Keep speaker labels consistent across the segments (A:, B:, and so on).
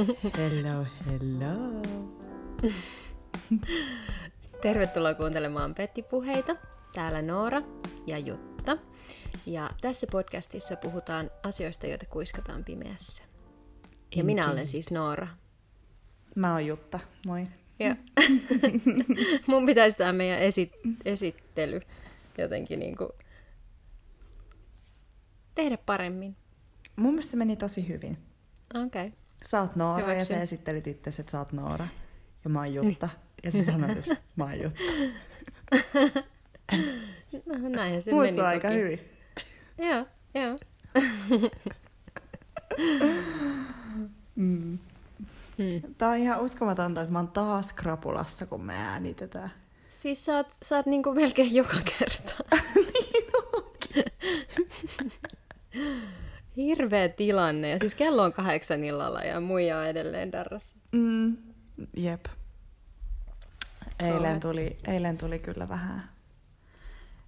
A: Hello!
B: Hello.
A: Tervetuloa kuuntelemaan Pettipuheita. Täällä Noora ja Jutta. Ja tässä podcastissa puhutaan asioista, joita kuiskataan pimeässä. Ja minä olen siis Noora.
B: Mä oon Jutta, moi.
A: Ja mun pitäisi tämä meidän esi- esittely jotenkin niinku tehdä paremmin.
B: Mun mielestä se meni tosi hyvin.
A: Okei. Okay.
B: Sä oot Noora ja
A: Hyväksyn.
B: sä esittelit itse, että sä oot Noora. Ja mä oon Jutta. Ja sä sanoit, että mä oon Jutta.
A: No, näinhän se meni
B: Muissa on aika
A: toki.
B: hyvin.
A: Joo, joo.
B: Mm.
A: Hmm.
B: Tää on ihan uskomatonta, että mä oon taas krapulassa, kun me äänitetään.
A: Siis sä oot, sä oot niinku melkein joka kerta.
B: niin onkin.
A: Hirveä tilanne. Ja siis kello on kahdeksan illalla ja muija on edelleen darrassa.
B: Mm. Jep. Eilen tuli, eilen tuli kyllä vähän...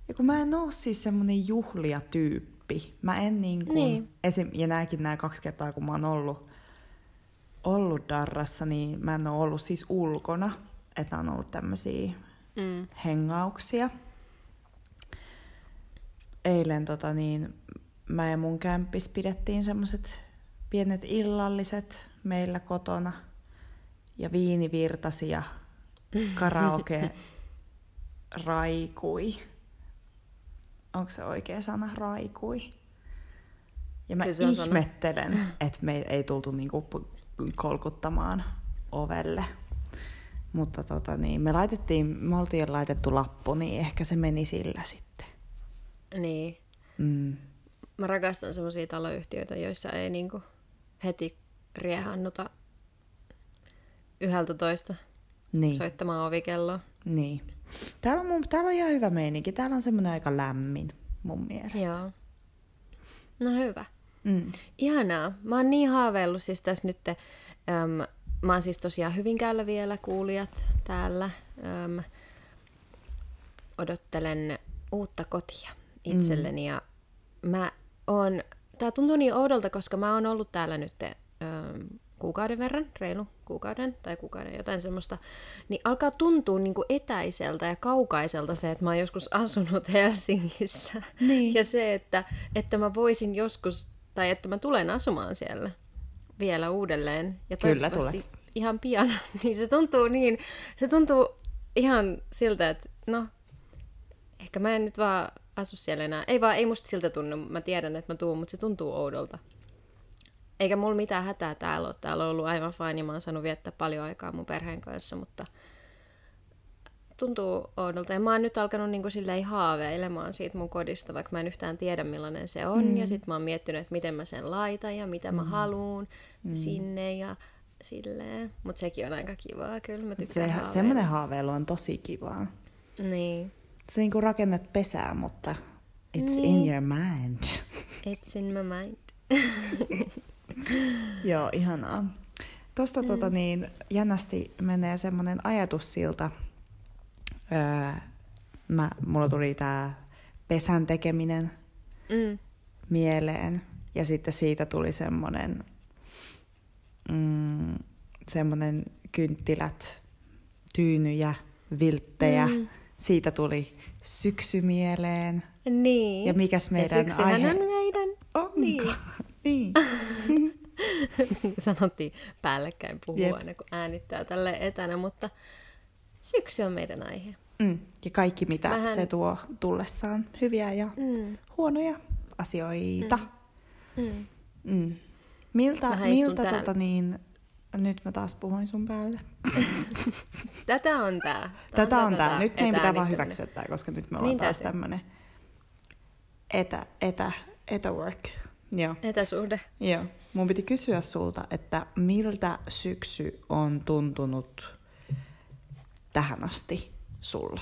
B: Ja kun mä en oo siis semmonen juhlia-tyyppi. Mä en niin kuin...
A: Niin.
B: Esim, ja nääkin nämä kaksi kertaa, kun mä oon ollut, ollut darrassa, niin mä en oo ollut siis ulkona. Että on ollut tämmöisiä
A: Mm.
B: hengauksia. Eilen tota niin, mä ja mun kämppis pidettiin semmoset pienet illalliset meillä kotona. Ja viini virtasi ja karaoke raikui. Onko se oikea sana? Raikui. Ja mä ihmettelen, että me ei tultu niinku kolkuttamaan ovelle. Mutta tota niin, me laitettiin, me oltiin laitettu lappu, niin ehkä se meni sillä sitten.
A: Niin.
B: Mm.
A: Mä rakastan semmoisia taloyhtiöitä, joissa ei niinku heti riehannuta yhdeltä toista
B: Niin,
A: soittamaan ovikelloa.
B: niin. Täällä on, mun, täällä on ihan hyvä meininki. Täällä on semmoinen aika lämmin mun mielestä.
A: Joo. No hyvä.
B: Mm.
A: Ihanaa. Mä oon niin haaveillut siis tässä nyt. Äm, mä oon siis tosiaan Hyvinkäällä vielä kuulijat täällä. Äm, odottelen uutta kotia itselleni ja mä oon, tää tuntuu niin oudolta, koska mä oon ollut täällä nyt äm, kuukauden verran, reilu kuukauden tai kuukauden jotain semmoista, niin alkaa tuntua niin kuin etäiseltä ja kaukaiselta se, että mä oon joskus asunut Helsingissä.
B: Niin.
A: Ja se, että, että mä voisin joskus, tai että mä tulen asumaan siellä vielä uudelleen. Ja
B: Kyllä tulet.
A: ihan pian. Niin se tuntuu niin, se tuntuu ihan siltä, että no, ehkä mä en nyt vaan asu siellä enää. Ei vaan, ei musta siltä tunnu. Mä tiedän, että mä tuun, mutta se tuntuu oudolta. Eikä mulla mitään hätää täällä ole. Täällä on ollut aivan fine ja mä oon saanut viettää paljon aikaa mun perheen kanssa, mutta tuntuu oudolta. Ja mä oon nyt alkanut niin kuin silleen haaveilemaan siitä mun kodista, vaikka mä en yhtään tiedä millainen se on. Mm. Ja sit mä oon miettinyt, että miten mä sen laitan ja mitä mm. mä haluun mm. sinne ja silleen. Mutta sekin on aika kivaa kyllä. Mä tykkään
B: Se, semmoinen haaveilu on tosi kivaa.
A: Niin.
B: Se niinku rakennat pesää, mutta it's
A: Niin.
B: in your mind.
A: It's in my mind.
B: Joo, ihanaa. Tuosta mm. tota, niin, jännästi menee semmoinen ajatus siltä. Öö, mä, mulla tuli tää pesän tekeminen
A: Mm.
B: mieleen. Ja sitten siitä tuli semmoinen, mm, semmoinen kynttilät, tyynyjä, vilttejä.
A: Mm.
B: Siitä tuli syksy mieleen.
A: Niin.
B: Ja mikäs meidän
A: ja
B: aihe-
A: on meidän.
B: Onko?
A: Niin.
B: niin.
A: Sanottiin päällekkäin puhua
B: Jep.
A: aina, kun äänittää tälle etänä, mutta syksy on meidän aihe.
B: Mm. Ja kaikki, mitä
A: Vähän-
B: se tuo tullessaan, hyviä ja
A: Mm.
B: huonoja asioita.
A: Mm. Mm.
B: Mm. Miltä, miltä tota niin, nyt mä taas puhuin sun päälle.
A: Tätä on tää.
B: Tätä on tää.
A: tätä
B: Nyt meidän pitää vaan hyväksyä tää, koska nyt me ollaan
A: Niin
B: taas tämmönen etä, etä, etäwork. Joo.
A: Etäsuhde.
B: Joo. Mun piti kysyä sulta, että miltä syksy on tuntunut tähän asti sulla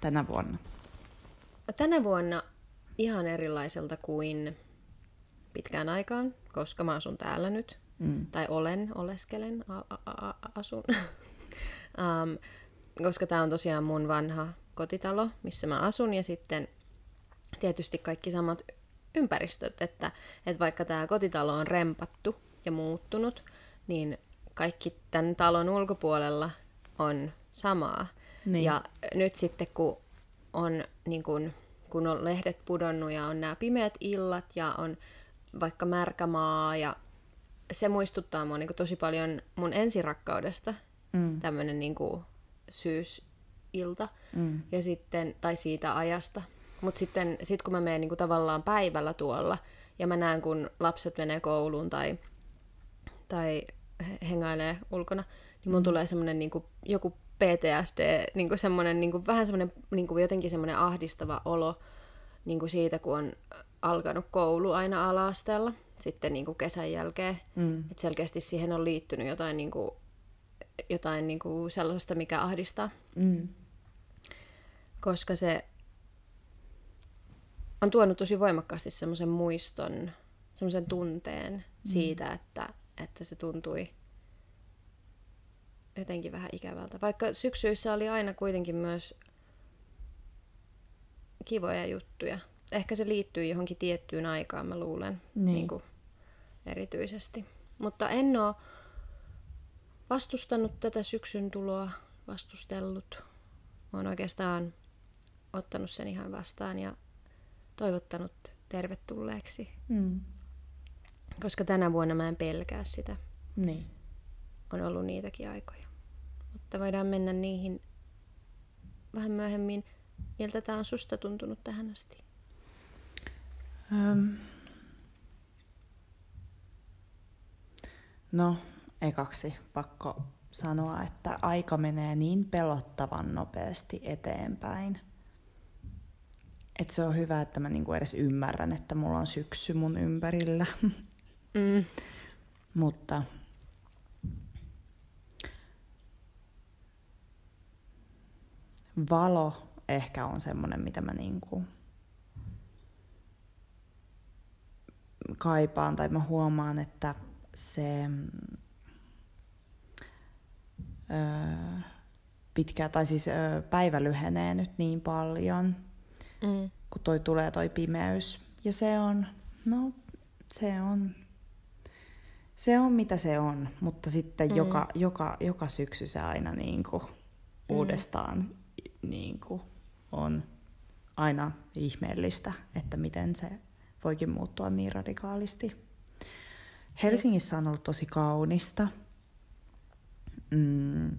B: tänä vuonna?
A: Tänä vuonna ihan erilaiselta kuin pitkään aikaan, koska mä asun täällä nyt.
B: Mm.
A: Tai olen, oleskelen, a- a- a- asun. um, koska tämä on tosiaan mun vanha kotitalo, missä mä asun. Ja sitten tietysti kaikki samat ympäristöt, että, että vaikka tämä kotitalo on rempattu ja muuttunut, niin kaikki tämän talon ulkopuolella on samaa.
B: Niin.
A: Ja nyt sitten kun on, niin kun, kun on lehdet pudonnut ja on nämä pimeät illat ja on vaikka märkä maa ja se muistuttaa mua niin tosi paljon mun ensirakkaudesta,
B: Mm.
A: tämmöinen niin syysilta
B: Mm.
A: ja sitten, tai siitä ajasta. Mutta sitten sit kun mä menen niin tavallaan päivällä tuolla ja mä näen, kun lapset menee kouluun tai, tai he- hengailee ulkona, niin mun tulee semmoinen niin joku PTSD, niin kuin semmoinen, niin kuin, vähän semmoinen niin kuin jotenkin semmoinen ahdistava olo niin kuin siitä, kun on alkanut koulu aina ala-asteella sitten niin kuin kesän jälkeen.
B: Mm.
A: Et selkeästi siihen on liittynyt jotain, niin kuin, jotain niin kuin sellaista, mikä ahdistaa
B: Mm.
A: koska se on tuonut tosi voimakkaasti semmoisen muiston, semmoisen tunteen mm. siitä, että, että se tuntui jotenkin vähän ikävältä. Vaikka syksyissä oli aina kuitenkin myös kivoja juttuja. Ehkä se liittyy johonkin tiettyyn aikaan, mä luulen,
B: Niin.
A: niin kuin erityisesti. Mutta en ole vastustanut tätä syksyn tuloa, vastustellut. Olen oikeastaan ottanut sen ihan vastaan ja toivottanut tervetulleeksi,
B: Mm.
A: koska tänä vuonna mä en pelkää sitä.
B: Niin.
A: On ollut niitäkin aikoja. Mutta voidaan mennä niihin vähän myöhemmin. Miltä tämä on susta tuntunut tähän asti?
B: Öm. No, ekaksi pakko sanoa, että aika menee niin pelottavan nopeasti eteenpäin. Että se on hyvä, että mä niinku edes ymmärrän, että mulla on syksy mun ympärillä.
A: Mm.
B: Mutta valo ehkä on semmoinen, mitä mä niinku kaipaan tai mä huomaan, että se öö, pitkä, tai siis öö, päivä lyhenee nyt niin paljon,
A: Mm.
B: kun toi tulee toi pimeys. Ja se on, no se on, se on mitä se on, mutta sitten
A: Mm.
B: mm. joka, joka, joka syksy se aina niin kuin uudestaan niin kuin on aina ihmeellistä, että miten se voikin muuttua niin radikaalisti. Helsingissä on ollut tosi kaunista, mm,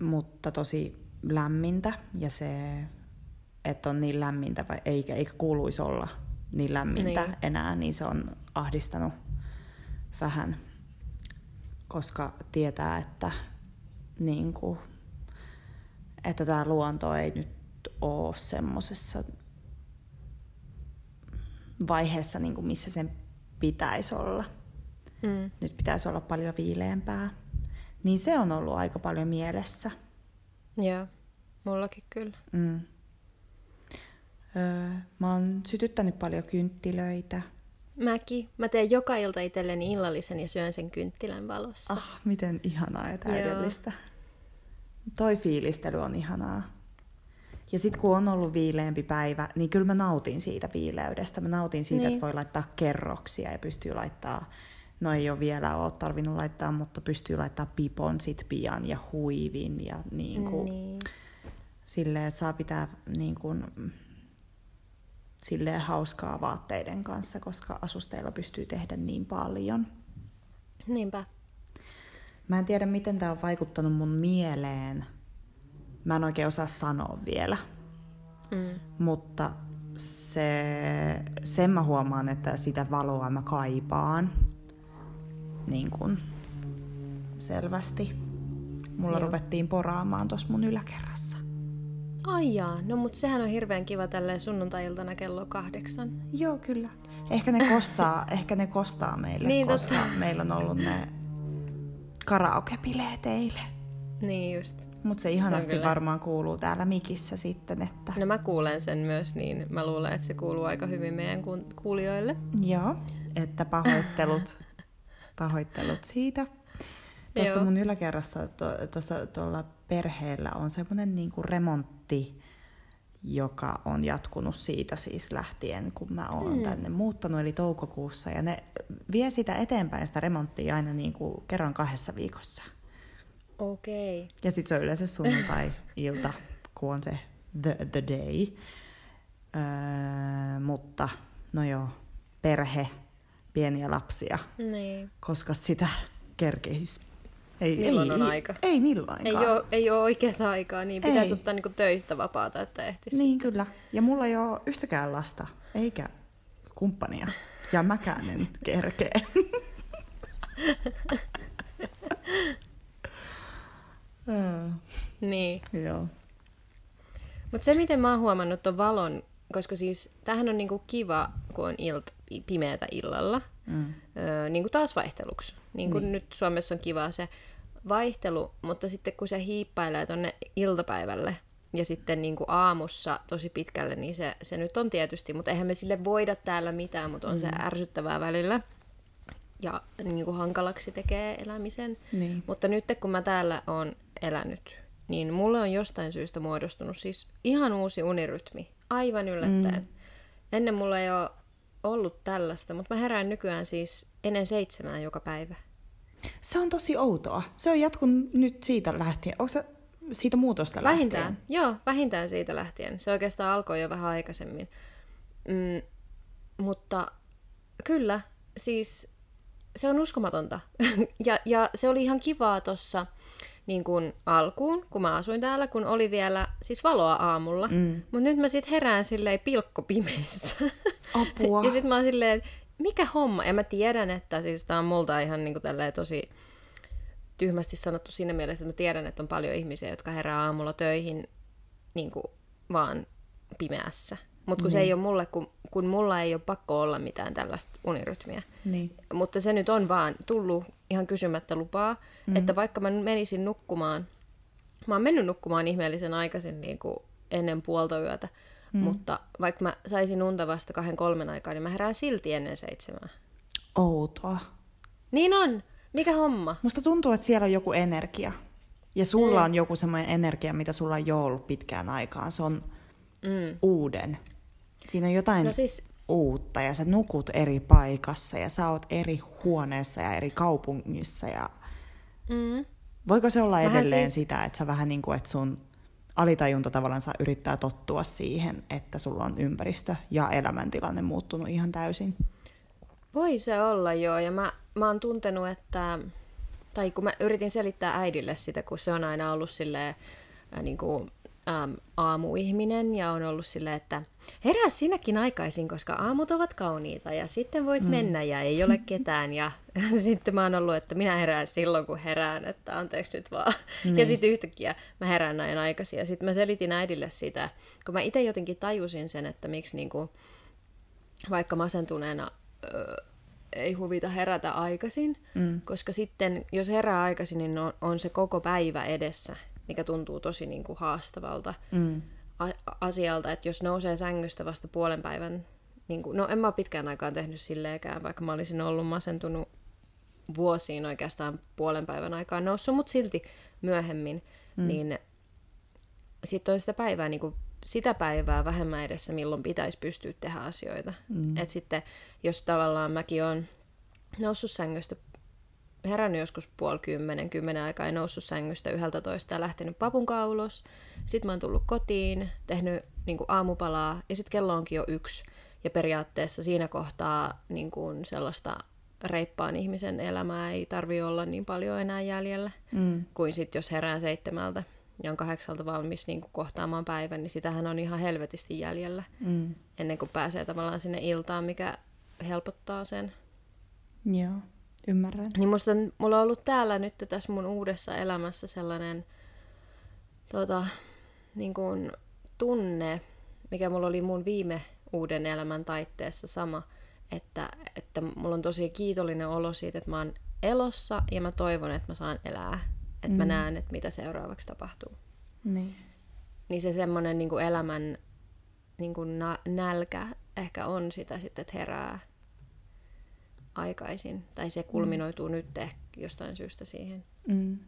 B: mutta tosi lämmintä. Ja se, että on niin lämmintä, vai eikä, eikä kuuluisi olla niin lämmintä
A: Niin.
B: enää, niin se on ahdistanut vähän, koska tietää, että, niin kuin, että tämä luonto ei nyt ole semmoisessa vaiheessa, niin kuin missä sen pitäisi olla.
A: Mm.
B: Nyt pitäisi olla paljon viileämpää. Niin se on ollut aika paljon mielessä.
A: Joo, mullakin kyllä.
B: Mm. Öö, mä oon sytyttänyt paljon kynttilöitä.
A: Mäkin. Mä teen joka ilta itselleni illallisen ja syön sen kynttilän valossa.
B: Ah, miten ihanaa ja täydellistä. Toi fiilistely on ihanaa. Ja sitten kun on ollut viileämpi päivä, niin kyllä mä nautin siitä viileydestä. Mä nautin siitä,
A: Niin.
B: että voi laittaa kerroksia ja pystyy laittaa, no ei ole vielä ole tarvinnut laittaa, mutta pystyy laittaa pipon sit pian ja huivin ja niin kuin,
A: Niin.
B: silleen, että saa pitää niin kuin, silleen hauskaa vaatteiden kanssa, koska asusteilla pystyy tehdä niin paljon.
A: Niinpä.
B: Mä en tiedä, miten tämä on vaikuttanut mun mieleen. Mä en oikein osaa sanoa vielä.
A: Mm.
B: Mutta se, sen mä huomaan, että sitä valoa mä kaipaan. Niin kuin selvästi. Mulla
A: Joo.
B: ruvettiin poraamaan tuossa mun yläkerrassa.
A: Ai jaa, no mut sehän on hirveän kiva tälleen sunnuntai-iltana kello kahdeksan.
B: Joo, kyllä. Ehkä ne kostaa, ehkä ne kostaa meille,
A: Niin,
B: koska
A: totta.
B: meillä on ollut ne karaokebileet eilen.
A: Niin just.
B: Mutta se ihanasti
A: kyllä.
B: varmaan kuuluu täällä mikissä sitten, että
A: No mä kuulen sen myös, niin mä luulen, että se kuuluu aika hyvin meidän kuulijoille.
B: Joo, että pahoittelut, pahoittelut siitä. Tuossa
A: Joo.
B: mun yläkerrassa to, tuossa tuolla perheellä on semmoinen niinku remontti joka on jatkunut siitä siis lähtien, kun mä oon mm. tänne muuttanut, eli toukokuussa. Ja ne vie sitä eteenpäin, sitä remonttia aina niin kuin kerran kahdessa viikossa.
A: Okei. Okay.
B: Ja sitten se on yleensä sunnuntai-ilta, kun on se the, the day. Öö, mutta no joo, perhe, pieniä lapsia,
A: Niin.
B: koska sitä kerkeisi. Ei,
A: Milloin
B: ei,
A: on
B: ei,
A: aika?
B: Ei milloinkaan.
A: Ei ole, ei ole oikeaa aikaa, niin pitäisi
B: Ei.
A: ottaa niinku töistä vapaata, että ehtisi.
B: Niin kyllä. Ja mulla ei ole yhtäkään lasta, eikä kumppania. Ja mäkään en kerkee. Öö,
A: Niin.
B: Joo.
A: Mutta se, miten mä oon huomannut ton valon, koska siis tämähän on niinku kiva, kun on ilta, pimeätä illalla,
B: Mm.
A: öö, niinku taas vaihteluksi. Niin kuin
B: Niin.
A: nyt Suomessa on kiva se vaihtelu, mutta sitten kun se hiippailee tonne iltapäivälle ja sitten niinku aamussa tosi pitkälle, niin se, se nyt on tietysti, mutta eihän me sille voida täällä mitään, mutta on mm. se ärsyttävää välillä. Ja niin kuin hankalaksi tekee elämisen.
B: Niin.
A: Mutta nyt kun mä täällä oon elänyt, niin mulle on jostain syystä muodostunut siis ihan uusi unirytmi. Aivan yllättäen. Mm. Ennen mulla ei ole ollut tällaista, mutta mä herään nykyään siis ennen seitsemää joka päivä.
B: Se on tosi outoa. Se on jatkunut nyt siitä lähtien. Onko se siitä muutosta
A: Vähintään,
B: lähtien?
A: joo, vähintään siitä lähtien. Se oikeastaan alkoi jo vähän aikaisemmin. Mm, mutta kyllä, siis se on uskomatonta. ja, ja se oli ihan kivaa tuossa niin kuin alkuun, kun mä asuin täällä, kun oli vielä siis valoa aamulla.
B: Mm.
A: Mutta nyt mä sit herään silleen pilkkopimeessä.
B: Apua.
A: ja sit mä oon silleen, että mikä homma? Ja mä tiedän, että siis tää on multa ihan niinku tälleen tosi tyhmästi sanottu siinä mielessä, että mä tiedän, että on paljon ihmisiä, jotka herää aamulla töihin niinku vaan pimeässä. Mutta kun se ei ole mulle, kun, kun mulla ei ole pakko olla mitään tällaista unirytmiä.
B: Niin.
A: Mutta se nyt on vaan tullut ihan kysymättä lupaa, mm. että vaikka mä menisin nukkumaan, mä oon mennyt nukkumaan ihmeellisen aikaisin niin kuin ennen puolta yötä, mm. mutta vaikka mä saisin unta vasta kahden kolmen aikaa, niin mä herään silti ennen seitsemää.
B: Outoa.
A: Niin on! Mikä homma?
B: Musta tuntuu, että siellä on joku energia. Ja sulla on joku semmoinen energia, mitä sulla ei ole ollut pitkään aikaan. Se on
A: Mm.
B: uuden. Siinä on jotain
A: No siis,
B: uutta ja sä nukut eri paikassa ja sä oot eri huoneessa ja eri kaupungissa. Ja...
A: mm,
B: Voiko se olla
A: Vähän
B: edelleen
A: siis-
B: sitä, että sä vähän niin kuin, että sun alitajunta tavallaan saa yrittää tottua siihen, että sulla on ympäristö ja elämäntilanne muuttunut ihan täysin?
A: voi se olla joo, ja mä, mä oon tuntenut, että, tai kun mä yritin selittää äidille sitä, kun se on aina ollut silleen, äh, niin kuin, ähm, aamuihminen ja on ollut silleen, että herää sinäkin aikaisin, koska aamut ovat kauniita ja sitten voit mm. mennä ja ei ole ketään. Ja sitten mä oon ollut, että minä herään silloin, kun herään, että anteeksi nyt vaan. Niin. Ja sitten yhtäkkiä mä herään näin aikaisin. Ja sitten mä selitin äidille sitä, kun mä itse jotenkin tajusin sen, että miksi niinku, vaikka masentuneena ö, ei huvita herätä aikaisin, mm. koska sitten jos herää aikaisin, niin on, on se koko päivä edessä, mikä tuntuu tosi niin kuin haastavalta
B: Mm.
A: Asialta, että jos nousee sängystä vasta puolen päivän, niin kuin, no en mä ole pitkään aikaan tehnyt silleenkään, vaikka mä olisin ollut masentunut vuosiin oikeastaan puolen päivän aikaa noussut, mutta silti myöhemmin, mm. niin sitten on sitä päivää, niin kuin sitä päivää vähemmän edessä, milloin pitäisi pystyä tehdä asioita. Mm. Et sitten, jos tavallaan mäkin on noussut sängystä, herännyt joskus puoli kymmenen, kymmenen aikaa ja noussut sängystä yhdeltä toista ja lähtenyt papunkaan ulos. Sitten mä oon tullut kotiin, tehnyt niin kuin aamupalaa ja sitten kello onkin jo yksi. Ja periaatteessa siinä kohtaa niin kuin sellaista reippaan ihmisen elämää ei tarvi olla niin paljon enää jäljellä
B: Mm.
A: kuin sitten jos herää seitsemältä ja on kahdeksalta valmis niin kuin kohtaamaan päivän, niin sitähän on ihan helvetisti jäljellä
B: Mm.
A: ennen kuin pääsee tavallaan sinne iltaan, mikä helpottaa sen.
B: Joo, ymmärrän.
A: Niin musta on- mulla on ollut täällä nyt tässä mun uudessa elämässä sellainen tota, niin kuin tunne, mikä mulla oli mun viime uuden elämän taitteessa sama, että, että mulla on tosi kiitollinen olo siitä, että mä oon elossa ja mä toivon, että mä saan elää. Että mm. mä näen, että mitä seuraavaksi tapahtuu.
B: Niin.
A: Niin se semmoinen niin elämän niin kuin na- nälkä ehkä on sitä sitten, että herää aikaisin. Tai se kulminoituu mm. nyt ehkä jostain syystä siihen.
B: Mm.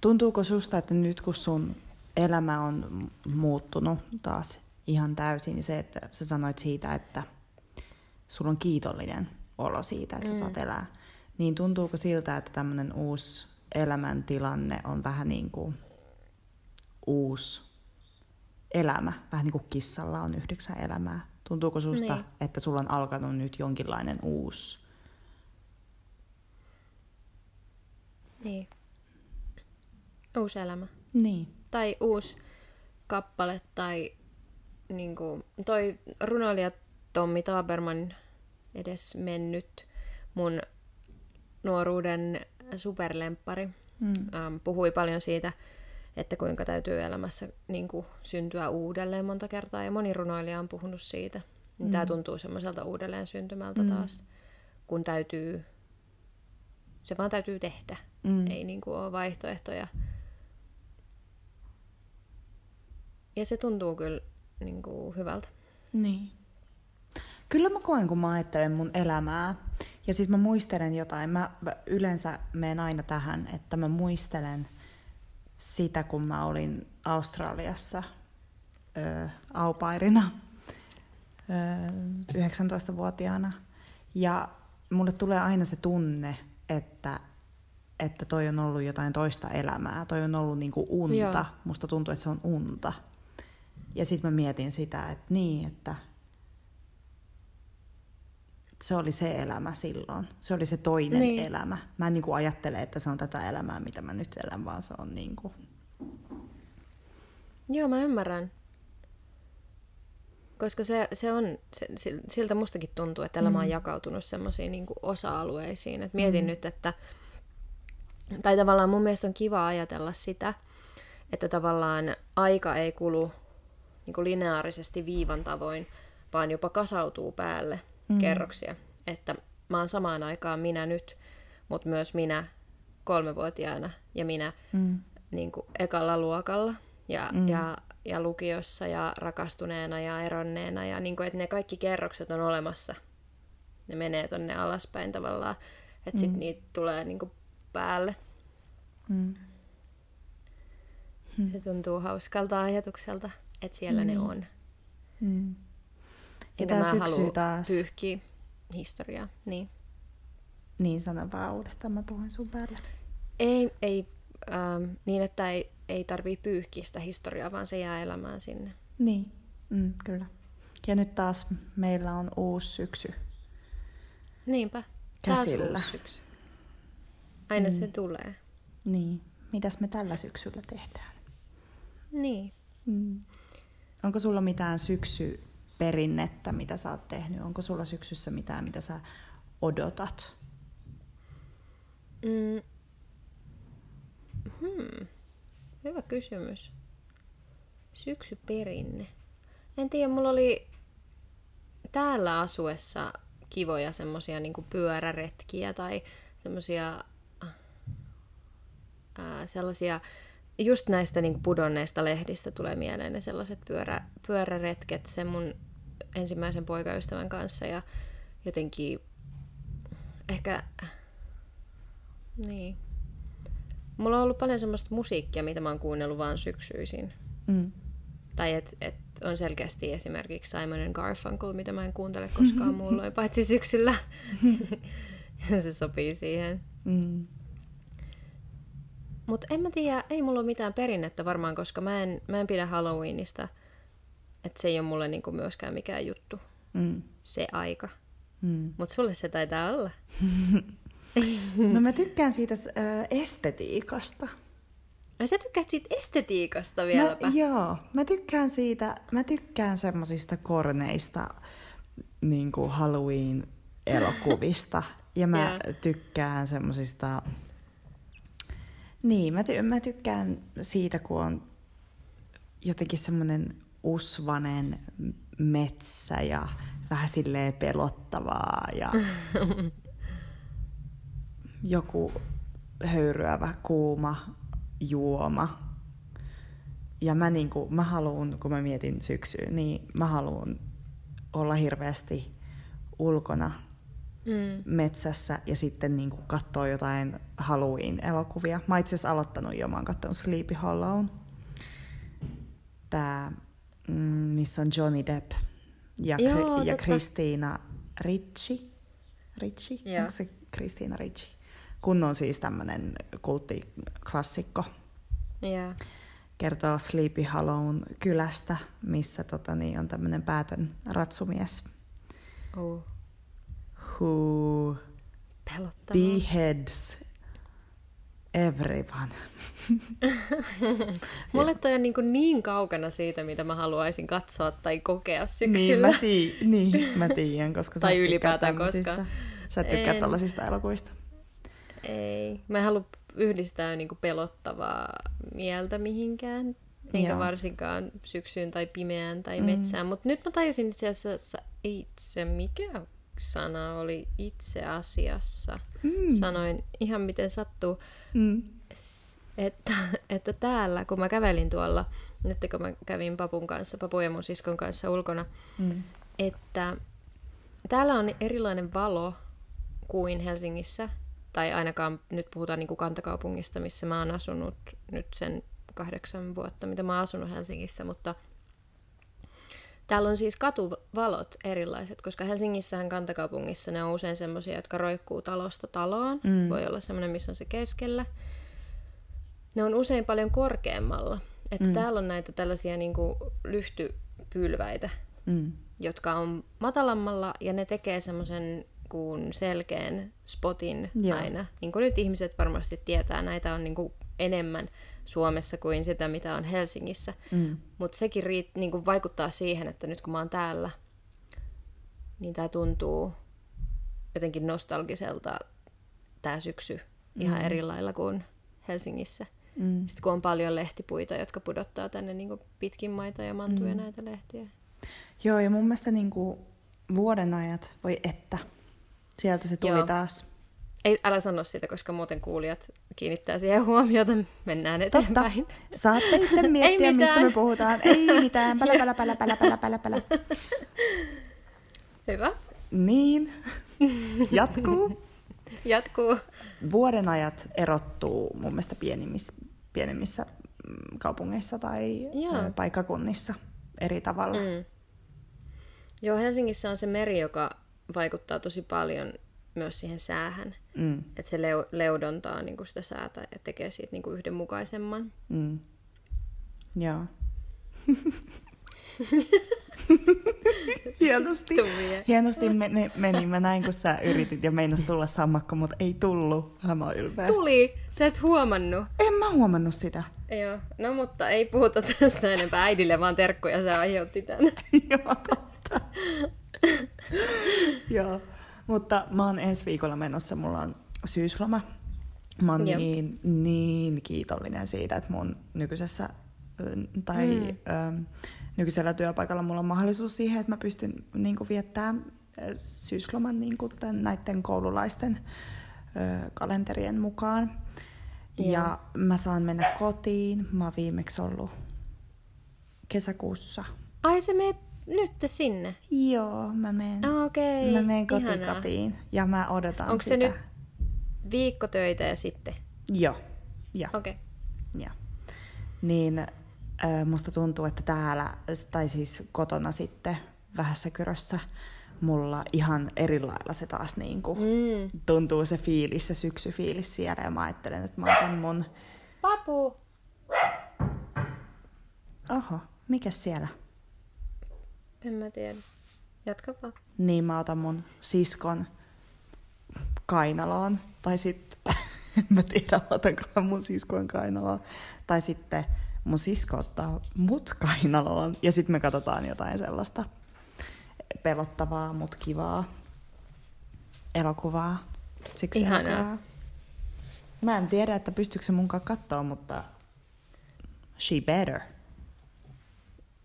B: Tuntuuko susta, että nyt kun sun elämä on muuttunut taas ihan täysin, niin se, että sä sanoit siitä, että sulla on kiitollinen olo siitä, että sä saat
A: Mm.
B: elää, niin tuntuuko siltä, että tämmöinen uusi elämäntilanne on vähän niin kuin uusi elämä, vähän niin kuin kissalla on yhdeksän elämää. Tuntuuko susta,
A: Niin.
B: että sulla on alkanut nyt jonkinlainen uusi?
A: Niin. Uusi elämä.
B: Niin.
A: Tai uusi kappale tai niinku, toi runoilija Tommi Taberman edes mennyt mun nuoruuden superlemppari.
B: Mm.
A: Ähm, puhui paljon siitä, että kuinka täytyy elämässä niin kuin, syntyä uudelleen monta kertaa, ja moni runoilija on puhunut siitä. Mm. Tämä tuntuu semmoiselta uudelleen syntymältä
B: Mm.
A: taas, kun täytyy, se vaan täytyy tehdä.
B: Mm.
A: Ei niin kuin, ole vaihtoehtoja. Ja se tuntuu kyllä niin kuin, hyvältä.
B: Niin. Kyllä mä koen, kun mä ajattelen mun elämää. Ja sitten mä muistelen jotain. Mä mä yleensä menen aina tähän, että mä muistelen sitä, kun mä olin Australiassa ö, aupairina ö, 19-vuotiaana. Ja mulle tulee aina se tunne, että, että toi on ollut jotain toista elämää. Toi on ollut niinku unta.
A: Joo.
B: Musta tuntuu, että se on unta. Ja sitten mä mietin sitä, että niin, että se oli se elämä silloin. Se oli se toinen
A: Niin.
B: niin. elämä. Mä en niinku ajattele, että se on tätä elämää, mitä mä nyt elän, vaan se on niinku...
A: Joo, mä ymmärrän. Koska se, se on, se, sil- siltä mustakin tuntuu, että elämä on jakautunut semmoisiin niin osa-alueisiin. Et mietin nyt, että, tai tavallaan mun mielestä on kiva ajatella sitä, että tavallaan aika ei kulu niin kuin lineaarisesti viivan tavoin, vaan jopa kasautuu päälle mm. kerroksia. Että mä oon samaan aikaan minä nyt, mutta myös minä kolmevuotiaana ja minä
B: Mm.
A: niin kuin ekalla luokalla ja, mm. ja, ja lukiossa ja rakastuneena ja eronneena. Ja niin kuin, että ne kaikki kerrokset on olemassa. Ne menee tonne alaspäin tavallaan. Että mm. sitten niitä tulee niin kuin päälle.
B: Mm.
A: Se tuntuu hauskalta ajatukselta, että siellä mm. ne on.
B: Mm. Ja
A: Enkä
B: tää
A: mä
B: syksy
A: halua
B: taas...
A: pyyhkiä historiaa. Niin.
B: Niin, sano vaan uudestaan, mä puhuin sun päälle.
A: Ei, ei ähm, niin, että ei, ei tarvii pyyhkiä sitä historiaa, vaan se jää elämään sinne.
B: Niin, mm, kyllä. Ja nyt taas meillä on uusi syksy.
A: Niinpä.
B: Käsillä.
A: Taas uusi syksy. Aina mm. se tulee.
B: Niin, mitäs me tällä syksyllä tehdään?
A: Niin.
B: Mm. Onko sulla mitään syksyperinnettä, mitä sä oot tehnyt? Onko sulla syksyssä mitään, mitä sä odotat?
A: Mm. Hmm. Hyvä kysymys. Syksyperinne. En tiedä, mulla oli täällä asuessa kivoja semmosia niinku pyöräretkiä tai semmosia ää, sellaisia, just näistä niinku pudonneista lehdistä tulee mieleen ne sellaiset pyörä, pyöräretket sen mun ensimmäisen poikaystävän kanssa ja jotenkin ehkä niin. Mulla on ollut paljon semmoista musiikkia, mitä mä oon kuunnellut vaan syksyisin.
B: Mm.
A: Tai et, et on selkeästi esimerkiksi Simon and Garfunkel, mitä mä en kuuntele koskaan muulloin, paitsi syksyllä. se sopii siihen.
B: Mm.
A: Mutta en mä tiedä, ei mulla ole mitään perinnettä varmaan, koska mä en, mä en pidä Halloweenista. Että se ei ole mulle niinku myöskään mikään juttu,
B: Mm.
A: se aika.
B: Mm.
A: Mutta sulle se taitaa olla.
B: No mä tykkään siitä äh, estetiikasta.
A: No sä tykkäät siitä estetiikasta
B: Mä,
A: vieläpä.
B: joo, mä tykkään siitä, mä tykkään semmosista korneista niin kuin Halloween-elokuvista. ja mä
A: Joo.
B: tykkään semmosista... Niin, mä, ty- mä tykkään siitä, kun on jotenkin semmoinen usvanen metsä ja vähän silleen pelottavaa ja joku höyryävä kuuma juoma. Ja mä, niinku, mä haluun, kun mä mietin syksyä, niin mä haluun olla hirveästi ulkona
A: Mm.
B: metsässä ja sitten niinku katsoa jotain Halloween-elokuvia. Mä itse asiassa aloittanut jo, mä oon katsonut Sleepy Hollown. tää, missä on Johnny Depp ja,
A: Joo,
B: Kri- ja
A: totta.
B: Kristiina Ricci. Ricci?
A: Joo.
B: Onko se Kristiina Ricci? Kun on siis tämmönen kulttiklassikko.
A: Joo.
B: Kertoo Sleepy Hollown kylästä, missä tota, niin, on tämmönen päätön ratsumies,
A: Oh.
B: who
A: Pelottavaa.
B: beheads everyone.
A: Mulle toi on niin, kuin niin kaukana siitä, mitä mä haluaisin katsoa tai kokea
B: Niin,
A: syksyllä.
B: mä, tii, niin, mä tiedän, koska
A: Tai
B: sä
A: ylipäätään koskaan.
B: Sä tykkää
A: En.
B: tollasista elokuvista.
A: Ei. Mä en halua yhdistää niin kuin pelottavaa mieltä mihinkään. Enkä
B: Joo.
A: varsinkaan syksyyn tai pimeään tai metsään. Mutta nyt mä tajusin itse asiassa itse, mikä sana oli itse asiassa.
B: Mm.
A: Sanoin ihan miten sattuu.
B: Mm.
A: Että, että täällä, kun mä kävelin tuolla, nyt kun mä kävin papun kanssa, papu ja mun siskon kanssa ulkona,
B: Mm.
A: että täällä on erilainen valo kuin Helsingissä, tai ainakaan nyt puhutaan niin kuin kantakaupungista, missä mä oon asunut nyt sen kahdeksan vuotta, mitä mä oon asunut Helsingissä, mutta täällä on siis katuvalot erilaiset, koska Helsingissähän kantakaupungissa ne on usein semmoisia, jotka roikkuu talosta taloon. Mm. Voi olla semmoinen, missä on se keskellä. Ne on usein paljon korkeammalla. Että mm. täällä on näitä tällaisia niin kuin lyhtypylväitä,
B: Mm.
A: jotka on matalammalla ja ne tekee semmoisen kuin selkeän spotin
B: Joo.
A: aina. Niin kuin nyt ihmiset varmasti tietää, näitä on niin kuin enemmän Suomessa kuin sitä, mitä on Helsingissä.
B: Mm.
A: Mutta sekin riit, niin kuin vaikuttaa siihen, että nyt kun mä oon täällä, niin tämä tuntuu jotenkin nostalgiselta tämä syksy ihan
B: Mm.
A: eri lailla kuin Helsingissä.
B: Mm.
A: Sitten kun on paljon lehtipuita, jotka pudottaa tänne niin kuin pitkin maita ja mantuja
B: Mm.
A: näitä lehtiä.
B: Joo, ja mun mielestä niin kuin vuoden ajat, voi että, sieltä se tuli
A: Joo.
B: taas.
A: Ei, älä sano sitä, koska muuten kuulijat kiinnittää siihen huomiota. Mennään
B: Totta.
A: eteenpäin.
B: Saatte itse miettiä,
A: Ei
B: mistä me puhutaan. Ei mitään. Pälä, pälä, pälä, pälä, pälä, pälä, pälä.
A: Hyvä.
B: Niin. Jatkuu.
A: Jatkuu.
B: Vuoden ajat erottuu mun mielestä pienimmissä, pienemmissä mm, kaupungeissa tai
A: Joo.
B: paikkakunnissa eri tavalla.
A: Mm. Joo, Helsingissä on se meri, joka vaikuttaa tosi paljon myös siihen säähän.
B: Mm.
A: Että se leu- leudontaa niin sitä säätä ja tekee siitä niin yhdenmukaisemman.
B: Mm. Joo. Hienosti. Hienosti meni, meni. Mä näin, kun sä yritit ja meinas tulla sammakko, mutta ei tullut. Mä oon ylpeä.
A: Tuli! Sä et huomannut.
B: En mä huomannut sitä.
A: Joo, no mutta ei puhuta tästä enempää äidille, vaan terkkuja se aiheutti tän.
B: Joo, totta. Joo. Mutta mä oon ensi viikolla menossa. Mulla on syysloma. Mä oon
A: Jep.
B: niin, niin kiitollinen siitä, että mun nykyisessä tai
A: Mm.
B: ö, nykyisellä työpaikalla mulla on mahdollisuus siihen, että mä pystyn niin viettämään ö, syysloman niin tämän, näiden koululaisten ö, kalenterien mukaan.
A: Joo.
B: Ja mä saan mennä kotiin. Mä oon viimeksi ollut kesäkuussa.
A: Ai se meet nyt sinne?
B: Joo, mä menen.
A: Ah, Okei,
B: Mä menen
A: ihanaa.
B: kotikatiin ja mä odotan
A: Onko se
B: sitä.
A: nyt viikkotöitä ja sitten?
B: Joo, joo,
A: Okei. Okay.
B: joo. Niin äh, musta tuntuu, että täällä, tai siis kotona sitten vähässä kyrössä, mulla ihan eri lailla se taas niin kuin
A: Mm.
B: tuntuu se fiilis, se syksyfiilis siellä ja mä ajattelen, että mä otan mun...
A: Papu!
B: Oho, mikä siellä?
A: En mä tiedä. Jatka vaan.
B: Niin mä otan mun siskon kainaloon. Tai sitten, en mä tiedä, otankohan mun siskon kainaloon. Tai sitten mun sisko ottaa mut kainaloon. Ja sitten me katsotaan jotain sellaista pelottavaa, mut kivaa elokuvaa. Siksi
A: Ihanaa.
B: elokuvaa. Mä en tiedä, että pystyykö se munkaan katsoa, mutta she better.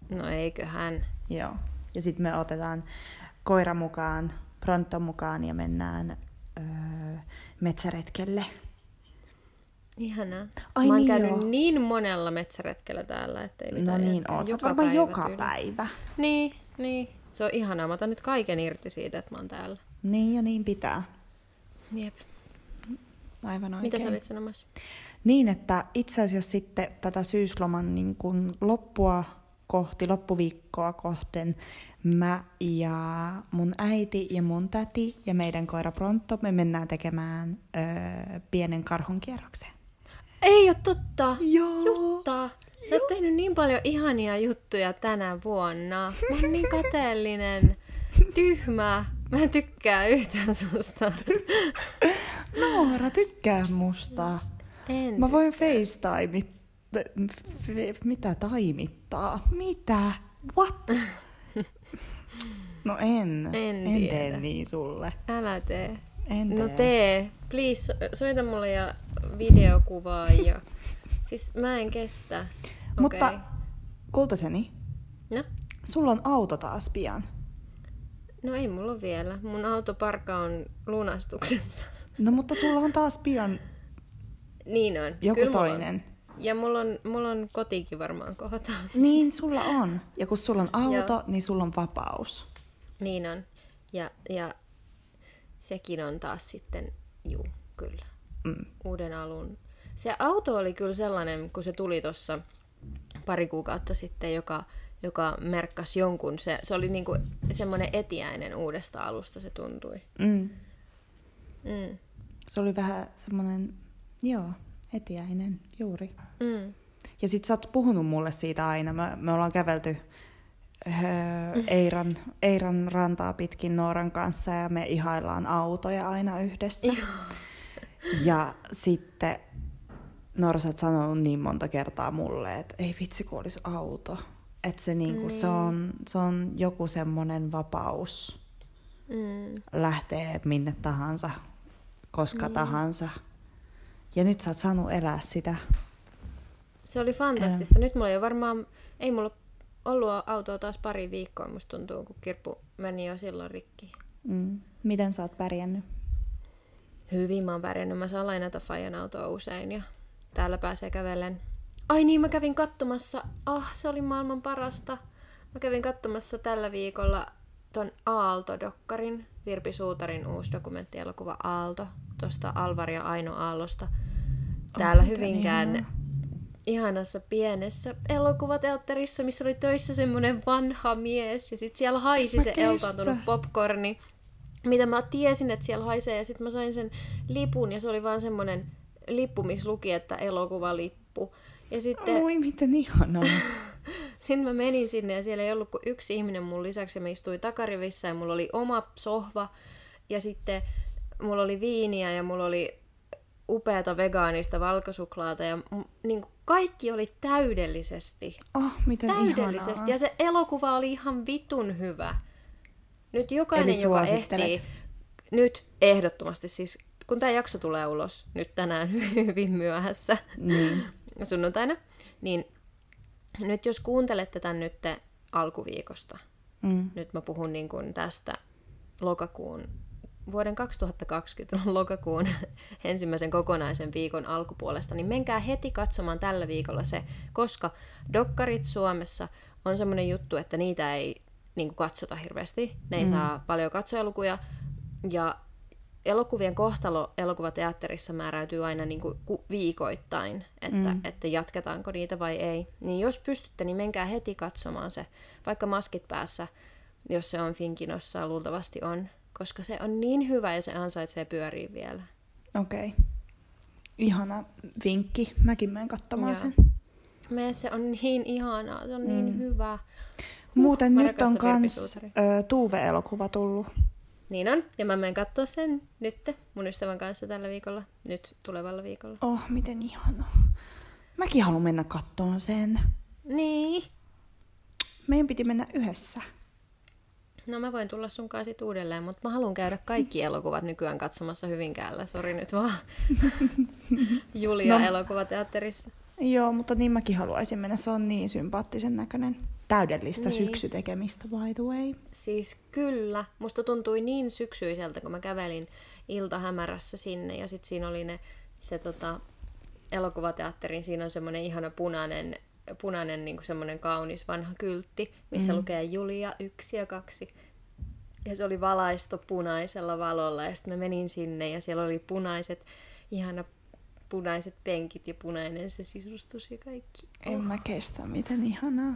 A: No eiköhän.
B: Joo. Ja sitten me otetaan koira mukaan, pronto mukaan ja mennään öö, metsäretkelle.
A: Ihanaa.
B: Ai
A: mä oon
B: niin
A: käynyt
B: joo.
A: niin monella metsäretkellä täällä, ettei
B: No
A: mitään
B: niin,
A: järkeä.
B: oot sä varmaan joka päivä.
A: Niin, niin. Se on ihanaa. Mä otan nyt kaiken irti siitä, että mä oon täällä.
B: Niin ja niin pitää.
A: Jep.
B: Aivan oikein.
A: Mitä sä olit sanomassa?
B: Niin, että itse asiassa sitten tätä syysloman niin kun loppua kohti, loppuviikkoa kohten mä ja mun äiti ja mun täti ja meidän koira Pronto, me mennään tekemään öö, pienen karhun kierroksen.
A: Ei ole totta.
B: Joo.
A: Jutta. Sä oot tehnyt niin paljon ihania juttuja tänä vuonna. Mä oon niin kateellinen. Tyhmä. Mä en tykkää yhtään susta.
B: Noora, tykkää musta.
A: En.
B: Mä voin FaceTime. Mitä taimittaa? Mitä? What? No en.
A: En
B: en
A: tiedä.
B: tee niin sulle.
A: Älä tee.
B: En tee.
A: No tee. Please, so- soita mulle ja videokuvaa ja... Siis mä en kestä.
B: Mutta
A: Okei.
B: kultaseni,
A: No?
B: sulla on auto taas pian.
A: No ei mulla ole vielä. Mun autoparka on lunastuksessa.
B: No mutta sulla on taas pian
A: niin on.
B: joku
A: Kyllä mulla
B: toinen.
A: Ja mulla on, mulla on kotikin varmaan kohta.
B: Niin, sulla on. Ja kun sulla on auto, niin sulla on vapaus.
A: Niin on. Ja, ja sekin on taas sitten, juu, kyllä,
B: Mm.
A: uuden alun. Se auto oli kyllä sellainen, kun se tuli tuossa pari kuukautta sitten, joka, joka merkkasi jonkun. Se, se oli niinku semmoinen etiäinen uudesta alusta, se tuntui.
B: Mm.
A: Mm.
B: Se oli vähän semmoinen, joo, etiäinen juuri.
A: Mm.
B: Ja sit sä oot puhunut mulle siitä aina. Me, me ollaan kävelty öö, Eiran, Eiran rantaa pitkin Nooran kanssa ja me ihaillaan autoja aina yhdessä. Ja sitten Noora, sä oot sanonut niin monta kertaa mulle, että ei vitsi kun olisi auto. Että se, niinku, se, on, se on joku semmoinen vapaus
A: Mm.
B: lähtee minne tahansa, koska tahansa. Ja nyt sä oot saanut elää sitä.
A: Se oli fantastista. Nyt mulla ei varmaan, ei mulla ollut autoa taas pari viikkoa, musta tuntuu, kun kirppu meni jo silloin rikki.
B: Mm. Miten sä oot pärjännyt?
A: Hyvin mä oon pärjännyt. Mä saan lainata Fajan autoa usein ja täällä pääsee kävellen. Ai niin, mä kävin katsomassa. Ah, se oli maailman parasta. Mä kävin katsomassa tällä viikolla ton Aalto-dokkarin, Virpi Suutarin uusi dokumenttielokuva Aalto, tuosta Alvar ja Aino Aallosta. Täällä
B: miten
A: Hyvinkään
B: ihanaa.
A: ihanassa pienessä elokuvateatterissa, missä oli töissä semmoinen vanha mies ja sitten siellä haisi se eltaantunut popcorni, mitä mä tiesin, että siellä haisee ja sitten mä sain sen lipun ja se oli vaan semmoinen lippu, missä luki, että elokuvalippu. Ja sitten
B: Oi, miten ihanaa.
A: Sitten mä menin sinne ja siellä ei ollut kuin yksi ihminen mun lisäksi ja mä istuin takarivissä ja mulla oli oma sohva ja sitten mulla oli viiniä ja mulla oli upeata vegaanista valkosuklaata ja niin kuin kaikki oli täydellisesti.
B: Oh, miten
A: Täydellisesti.
B: ihanaa.
A: Ja se elokuva oli ihan vitun hyvä. Nyt jokainen, joka ehtii, nyt ehdottomasti siis, kun tämä jakso tulee ulos nyt tänään hyvin myöhässä
B: Niin.
A: sunnuntaina, niin nyt jos kuuntelette tämän nyt alkuviikosta,
B: Mm.
A: nyt mä puhun niin kuin tästä lokakuun, vuoden 2020 lokakuun ensimmäisen kokonaisen viikon alkupuolesta, niin menkää heti katsomaan tällä viikolla se, koska dokkarit Suomessa on semmoinen juttu, että niitä ei niin kuin katsota hirveästi. Ne ei mm. saa paljon katsojalukuja ja elokuvien kohtalo elokuvateatterissa määräytyy aina niin kuin ku- viikoittain, että, mm. että jatketaanko niitä vai ei. Niin jos pystytte, niin menkää heti katsomaan se, vaikka maskit päässä, jos se on Finkinossa, luultavasti on, koska se on niin hyvä ja se ansaitsee pyöriä vielä.
B: Okei. Okay. Ihana vinkki. Mäkin menen katsomaan
A: Joo.
B: sen.
A: Me se on niin ihanaa, se on mm. niin hyvä.
B: Muuten
A: mä
B: nyt on kans ö, Tuuve-elokuva tullut.
A: Niin on, ja mä menen katsoa sen nyt mun ystävän kanssa tällä viikolla, nyt tulevalla viikolla.
B: Oh, miten ihanaa. Mäkin haluan mennä kattoon sen.
A: Niin.
B: Meidän piti mennä yhdessä.
A: No mä voin tulla sun kanssa sit uudelleen, mutta mä haluan käydä kaikki elokuvat nykyään katsomassa Hyvinkäällä. Sori nyt vaan. Julia
B: No.
A: elokuvateatterissa.
B: Joo, mutta niin mäkin haluaisin mennä. Se on niin sympaattisen näköinen. Täydellistä
A: Niin.
B: syksytekemistä, by the way.
A: Siis kyllä, musta tuntui niin syksyiseltä, kun mä kävelin iltahämärässä sinne ja sitten siinä oli ne, se tota, elokuvateatterin, siinä on semmoinen ihana punainen, punainen niin semmoinen kaunis vanha kyltti, missä mm. lukee Julia 1 ja 2. Ja se oli valaistu punaisella valolla ja sitten mä menin sinne ja siellä oli punaiset, ihana punaiset penkit ja punainen se sisustus ja kaikki.
B: En mä kestä, miten ihanaa.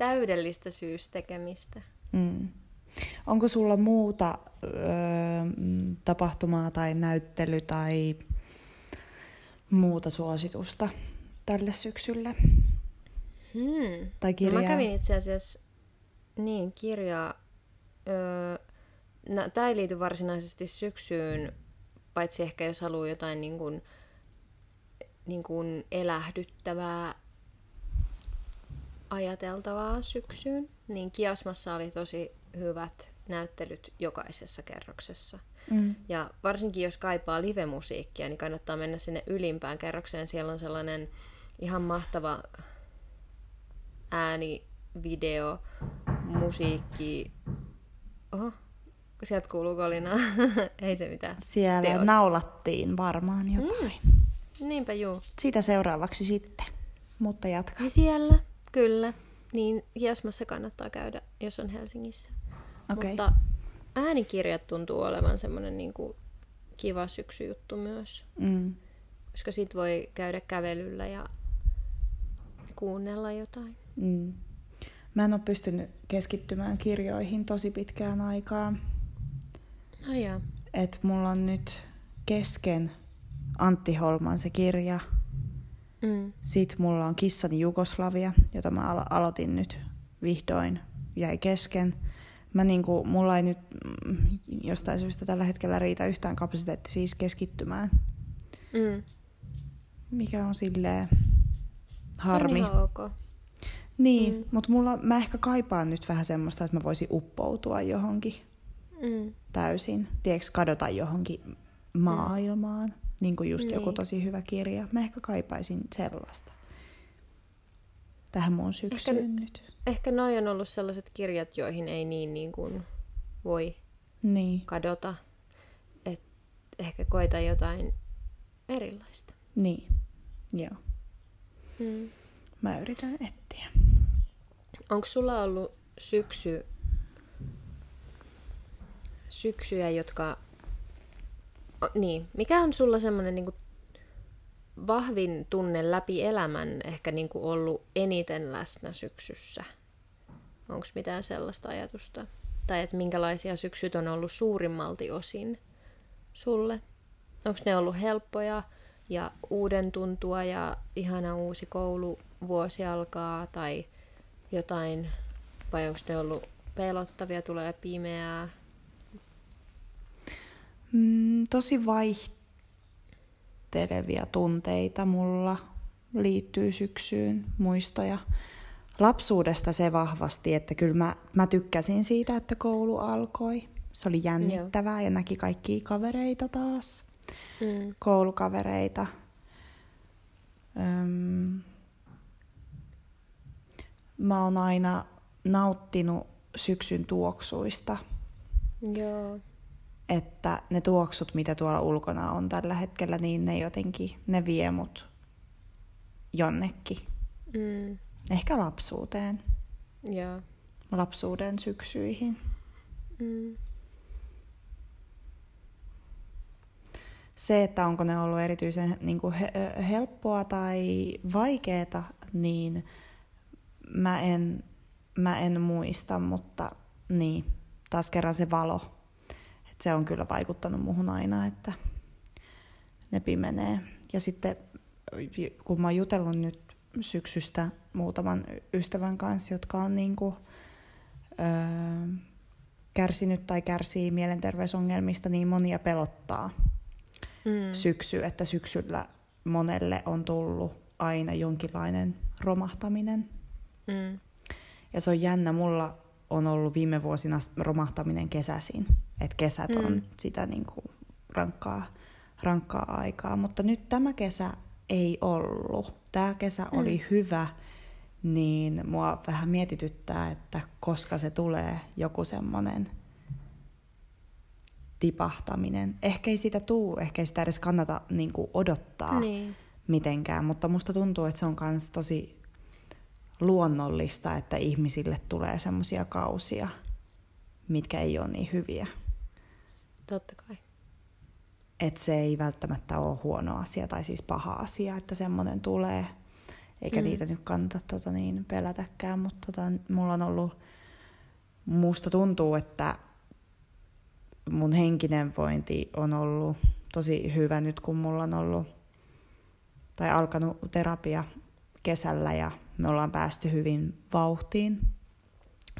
A: Täydellistä syystekemistä.
B: Mm. Onko sulla muuta öö, tapahtumaa tai näyttely tai muuta suositusta tälle syksylle?
A: Hmm.
B: Tai
A: No
B: kirjaa?
A: mä kävin itse asiassa niin kirjaa. Öö, no, tämä ei liity varsinaisesti syksyyn, paitsi ehkä jos haluaa jotain niin kuin, niin kuin elähdyttävää ajateltavaa syksyyn. Niin Kiasmassa oli tosi hyvät näyttelyt jokaisessa kerroksessa.
B: Mm.
A: Ja varsinkin jos kaipaa livemusiikkia, niin kannattaa mennä sinne ylimpään kerrokseen. Siellä on sellainen ihan mahtava ääni, video, musiikki. Oho, sieltä kuuluu kolinaa. Ei se mitään.
B: Siellä
A: Teos.
B: naulattiin varmaan jotain. Mm.
A: Niinpä juu.
B: Siitä seuraavaksi sitten. Mutta jatka.
A: Ja siellä, kyllä. Niin Jasmassa kannattaa käydä, jos on Helsingissä.
B: Okei.
A: Mutta äänikirjat tuntuu olevan semmoinen niin kuin kiva syksyjuttu myös.
B: Mm.
A: Koska sit voi käydä kävelyllä ja kuunnella jotain.
B: Mm. Mä en ole pystynyt keskittymään kirjoihin tosi pitkään aikaa.
A: No.
B: Et mulla on nyt kesken Antti Holman se kirja.
A: Mm.
B: Sitten mulla on Kissani Jugoslavia, jota mä alo- aloitin nyt vihdoin, jäi kesken. Mä niinku, mulla ei nyt mm, jostain syystä tällä hetkellä riitä yhtään kapasiteetti siis keskittymään,
A: Mm.
B: mikä on silleen
A: Se
B: harmi.
A: on ihan ok.
B: Niin,
A: Mm.
B: mm. mutta mulla, mä ehkä kaipaan nyt vähän semmoista, että mä voisin uppoutua johonkin
A: Mm.
B: täysin. Tiedätkö, kadota johonkin maailmaan. Niin kuin just joku
A: Niin.
B: tosi hyvä kirja. Mä ehkä kaipaisin sellaista. Tähän mun syksyyn
A: Ehkä-
B: nyt.
A: Ehkä noi on ollut sellaiset kirjat, joihin ei niin, niin kuin voi
B: Niin,
A: kadota. Et ehkä koita jotain erilaista.
B: niin. Joo.
A: Mm.
B: Mä yritän etsiä.
A: Onko sulla ollut syksy, syksyjä, jotka... Niin, mikä on sulla semmoinen niinku vahvin tunne läpi elämän ehkä niinku ollut eniten läsnä syksyssä? Onko mitään sellaista ajatusta? Tai että minkälaisia syksyt on ollut suurimmalti osin sulle? Onko ne ollut helppoja ja uuden tuntua ja ihana uusi kouluvuosi alkaa tai jotain, vai onko ne ollut pelottavia, tulee pimeää?
B: Mm, tosi vaihtelevia tunteita mulla liittyy syksyyn, muistoja. Lapsuudesta se vahvasti, että kyllä mä, mä tykkäsin siitä, että koulu alkoi. Se oli jännittävää ja näki kaikkia kavereita taas,
A: Mm.
B: koulukavereita. Öm, mä oon aina nauttinut syksyn tuoksuista,
A: Joo.
B: Että ne tuoksut, mitä tuolla ulkona on tällä hetkellä, niin ne jotenkin, ne vie mut jonnekin.
A: Mm.
B: Ehkä lapsuuteen,
A: Joo.
B: lapsuuden syksyihin.
A: Mm.
B: Se, että onko ne ollut erityisen niin kuin he, helppoa tai vaikeeta, niin mä en, mä en muista, mutta niin, taas kerran se valo. Se on kyllä vaikuttanut muhun aina, että ne pimenee. Ja sitten kun mä oon jutellut nyt syksystä muutaman ystävän kanssa, jotka on niin kuin, öö, kärsinyt tai kärsii mielenterveysongelmista, niin monia pelottaa
A: Mm.
B: syksy, että syksyllä monelle on tullut aina jonkinlainen romahtaminen.
A: Mm.
B: Ja se on jännä, mulla on ollut viime vuosina romahtaminen kesäisin. Että kesät on
A: Mm.
B: sitä niin kuin rankkaa, rankkaa aikaa. Mutta nyt tämä kesä ei ollut. Tämä kesä
A: Mm.
B: oli hyvä, niin mua vähän mietityttää, että koska se tulee joku semmoinen tipahtaminen. Ehkä ei sitä tuu, ehkä ei sitä edes kannata niin kuin odottaa
A: Niin.
B: mitenkään, mutta musta tuntuu, että se on myös tosi luonnollista, että ihmisille tulee semmoisia kausia, mitkä ei ole niin hyviä.
A: Totta kai.
B: Että se ei välttämättä ole huono asia tai siis paha asia, että semmoinen tulee. eikä mm. niitä nyt kannata tota, niin, pelätäkään, mutta tota, mulla on ollut, musta tuntuu, että mun henkinen vointi on ollut tosi hyvä nyt, kun mulla on ollut tai alkanut terapia kesällä ja me ollaan päästy hyvin vauhtiin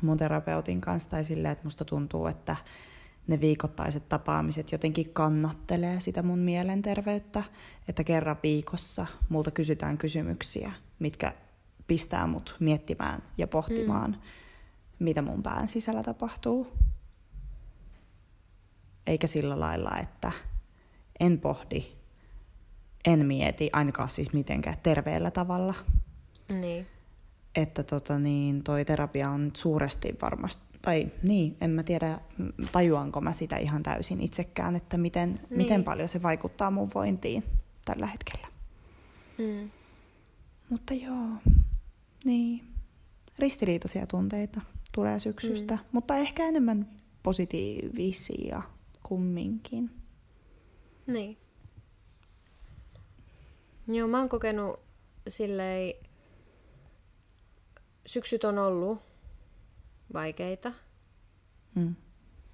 B: mun terapeutin kanssa tai silleen, että musta tuntuu, että ne viikoittaiset tapaamiset jotenkin kannattelee sitä mun mielenterveyttä, että kerran viikossa multa kysytään kysymyksiä, mitkä pistää mut miettimään ja pohtimaan, mm. mitä mun pään sisällä tapahtuu. Eikä sillä lailla, että en pohdi, en mieti, ainakaan siis mitenkään terveellä tavalla.
A: Niin.
B: Että tota niin, toi terapia on suuresti varmasti, tai niin, en mä tiedä, tajuanko mä sitä ihan täysin itsekään, että miten, niin. miten paljon se vaikuttaa mun vointiin tällä hetkellä.
A: Mm.
B: Mutta joo, niin, ristiriitaisia tunteita tulee syksystä, mm. mutta ehkä enemmän positiivisia kumminkin.
A: Niin. Joo, mä oon kokenut silleen, syksyt on ollut vaikeita.
B: Mm.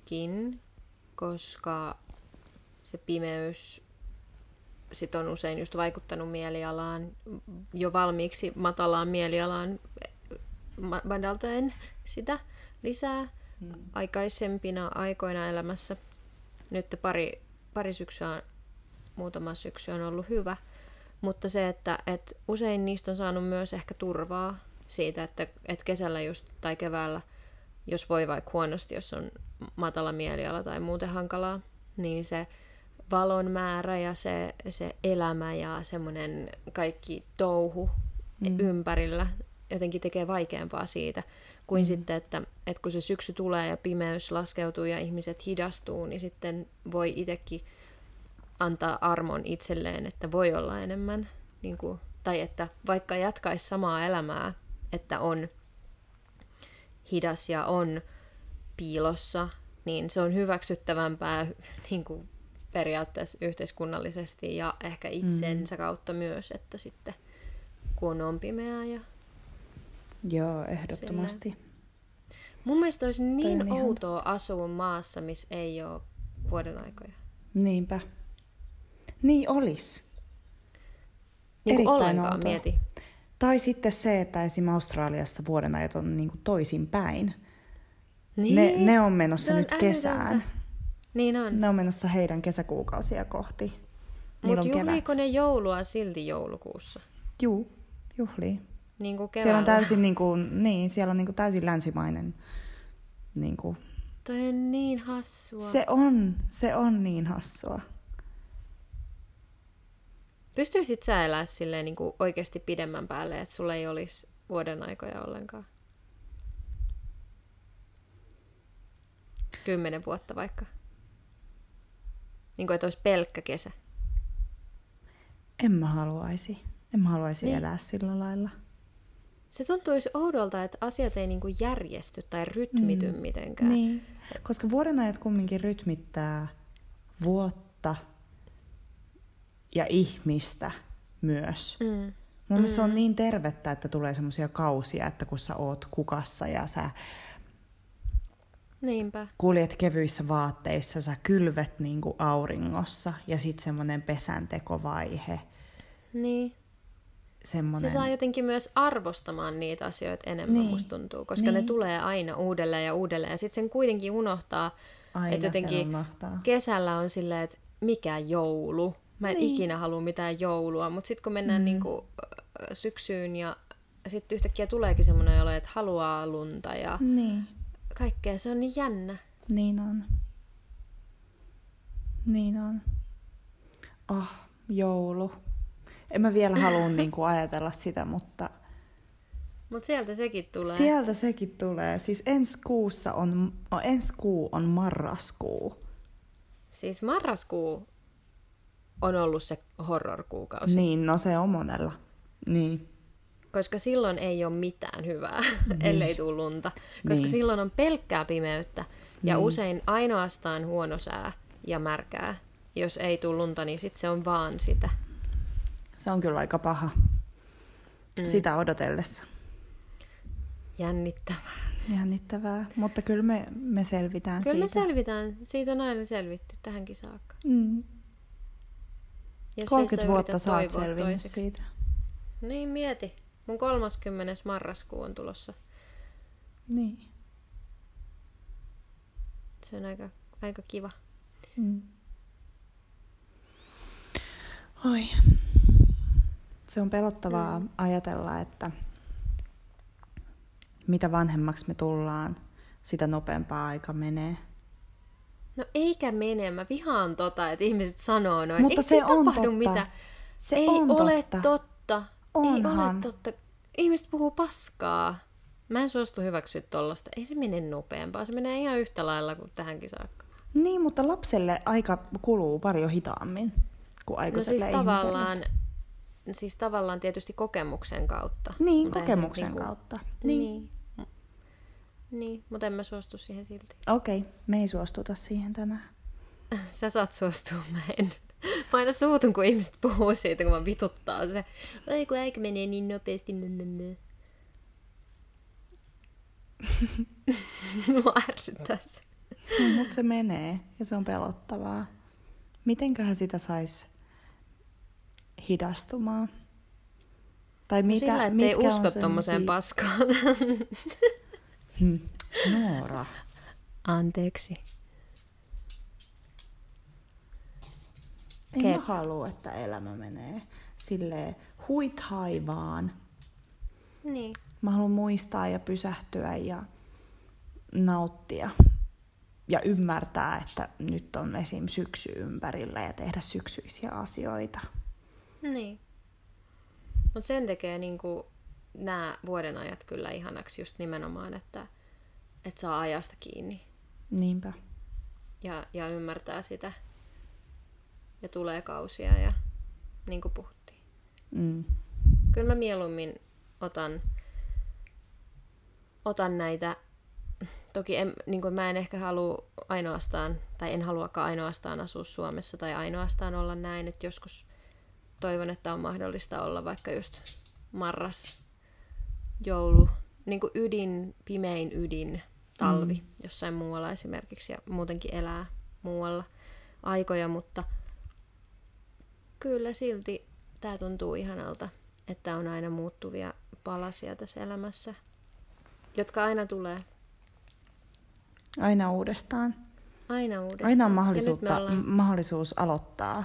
A: Kin, koska se pimeys sit on usein just vaikuttanut mielialaan, jo valmiiksi matalaan mielialaan madaltaen sitä lisää mm. aikaisempina aikoina elämässä. Nyt pari, pari syksyä, muutama syksy on ollut hyvä, mutta se, että et usein niistä on saanut myös ehkä turvaa siitä, että, että kesällä just, tai keväällä, jos voi vaikka huonosti, jos on matala mieliala tai muuten hankalaa, niin se valon määrä ja se, se elämä ja semmoinen kaikki touhu mm. ympärillä jotenkin tekee vaikeampaa siitä, kuin mm. sitten, että, että kun se syksy tulee ja pimeys laskeutuu ja ihmiset hidastuu, niin sitten voi itsekin antaa armon itselleen, että voi olla enemmän, niin kuin, tai että vaikka jatkaisi samaa elämää, että on hidas ja on piilossa, niin se on hyväksyttävämpää niin kuin periaatteessa yhteiskunnallisesti ja ehkä itsensä mm. kautta myös, että sitten kun on pimeää ja
B: Joo, ehdottomasti. Silleen.
A: Mun mielestä olisi niin ihan... outoa asua maassa, missä ei ole vuoden aikoja.
B: Niinpä. Niin olis.
A: Niin Erittäin ollenkaan outoa. mieti.
B: Tai sitten se, että esim. Australiassa vuoden ajat on niin toisin päin.
A: Niin.
B: Ne, ne on menossa on nyt älytöntä. kesään.
A: Niin on.
B: Ne on menossa heidän kesäkuukausia kohti.
A: Mutta juhliiko ne joulua silti joulukuussa?
B: Juu, juhlii.
A: Niin kuin
B: Siellä on täysin, niin kuin, niin, siellä on niin kuin täysin länsimainen. Niin kuin.
A: Toi on niin hassua.
B: Se on, se on niin hassua.
A: Pystyisit sä elää silleen niin kuin oikeasti pidemmän päälle, että sulla ei olisi vuoden aikoja ollenkaan? Kymmenen vuotta vaikka. Niin kuin, että olisi pelkkä kesä.
B: En mä haluaisi. En mä haluaisi niin. elää sillä lailla.
A: Se tuntuisi oudolta, että asiat ei niinku järjesty tai rytmity mm. mitenkään.
B: Niin, koska vuodenajat kumminkin rytmittää vuotta ja ihmistä myös.
A: Mm.
B: Mun mm. se on niin tervettä, että tulee semmoisia kausia, että kun sä oot kukassa ja sä
A: Niinpä.
B: kuljet kevyissä vaatteissa, sä kylvet niinku auringossa ja sitten semmoinen pesäntekovaihe.
A: Niin
B: semmoinen...
A: Se saa jotenkin myös arvostamaan niitä asioita enemmän, niin. musta tuntuu, koska niin. ne tulee aina uudelleen ja uudelleen. Ja sitten sen kuitenkin unohtaa,
B: aina
A: että jotenkin kesällä on silleen, että mikä joulu. Mä en niin. ikinä halua mitään joulua, mutta sitten kun mennään mm. niinku syksyyn ja sitten yhtäkkiä tuleekin semmoinen olo, että haluaa lunta ja
B: niin.
A: kaikkea, se on niin jännä.
B: Niin on. Niin on. Oh, joulu en mä vielä halua niin kuin ajatella sitä, mutta...
A: Mutta sieltä sekin tulee.
B: Sieltä sekin tulee. Siis ensi kuussa on, no, ensi kuu on marraskuu.
A: Siis marraskuu on ollut se horror-kuukausi.
B: Niin, no se on monella. Niin.
A: Koska silloin ei ole mitään hyvää, niin. ellei tule lunta. Koska niin. silloin on pelkkää pimeyttä ja niin. usein ainoastaan huono sää ja märkää. Jos ei tule lunta, niin sit se on vaan sitä.
B: Se on kyllä aika paha. mm. sitä odotellessa.
A: Jännittävää.
B: Jännittävää, mutta kyllä me, me selvitään
A: Kyllä
B: siitä.
A: me selvitään. Siitä on aina selvitty tähänkin saakka.
B: mm.
A: Jos
B: 30
A: ei sitä
B: vuotta sä oot selvinnyt
A: toiseksi.
B: siitä.
A: Niin mieti. Mun 30. marraskuu on tulossa.
B: Niin.
A: Se on aika, aika kiva.
B: Mm. Oi. Se on pelottavaa mm. ajatella, että mitä vanhemmaksi me tullaan, sitä nopeampaa aika menee.
A: No eikä mene. Mä vihaan tota, että ihmiset sanoo noin.
B: Mutta
A: Ei
B: se on
A: tapahdu
B: totta.
A: Mitä.
B: Se
A: ei
B: on
A: ole
B: totta.
A: totta. Ei
B: Onhan.
A: ole totta. Ihmiset puhuu paskaa. Mä en suostu hyväksyä tollasta. Ei se mene nopeampaa. Se menee ihan yhtä lailla kuin tähänkin saakka.
B: Niin, mutta lapselle aika kuluu paljon hitaammin kuin
A: No
B: aikuiselle
A: siis
B: ihmiselle.
A: tavallaan, siis tavallaan tietysti kokemuksen kautta.
B: Niin, kokemuksen
A: niinku-
B: kautta. Niin.
A: Niin. Niin. Niin, mutta en mä suostu siihen silti.
B: Okei, okay, me ei suostuta siihen tänään.
A: Sä saat suostua, mä en. Mä aina suutun, kun ihmiset puhuu siitä, kun mä vituttaa se. Ei kun aika menee niin nopeasti. Mua ärsyttää se.
B: Mutta se menee ja se on pelottavaa. Mitenköhän sitä sais hidastumaan? Tai mitä,
A: Sillä, ettei usko tommoseen
B: semmosia-
A: paskaan.
B: Hmm. Noora.
A: Anteeksi.
B: En
A: Okei.
B: mä halua, että elämä menee silleen huithaivaan.
A: Niin.
B: Mä haluan muistaa ja pysähtyä ja nauttia. Ja ymmärtää, että nyt on esim. syksy ympärillä ja tehdä syksyisiä asioita.
A: Niin. Mutta sen tekee niinku nämä vuoden ajat kyllä ihanaksi just nimenomaan, että, että saa ajasta kiinni
B: Niinpä.
A: ja, ja ymmärtää sitä. Ja tulee kausia ja niin kuin puhuttiin.
B: Mm.
A: Kyllä mä mieluummin otan, otan näitä, toki en, niin kuin mä en ehkä halua ainoastaan, tai en haluakaan ainoastaan asua Suomessa tai ainoastaan olla näin, että joskus toivon, että on mahdollista olla vaikka just marras, joulu, niin kuin ydin, pimein ydin, talvi mm. jossain muualla esimerkiksi ja muutenkin elää muualla aikoja, mutta kyllä silti tämä tuntuu ihanalta, että on aina muuttuvia palasia tässä elämässä, jotka aina tulee.
B: Aina uudestaan.
A: Aina uudestaan.
B: Aina on mahdollisuutta,
A: ollaan...
B: mahdollisuus aloittaa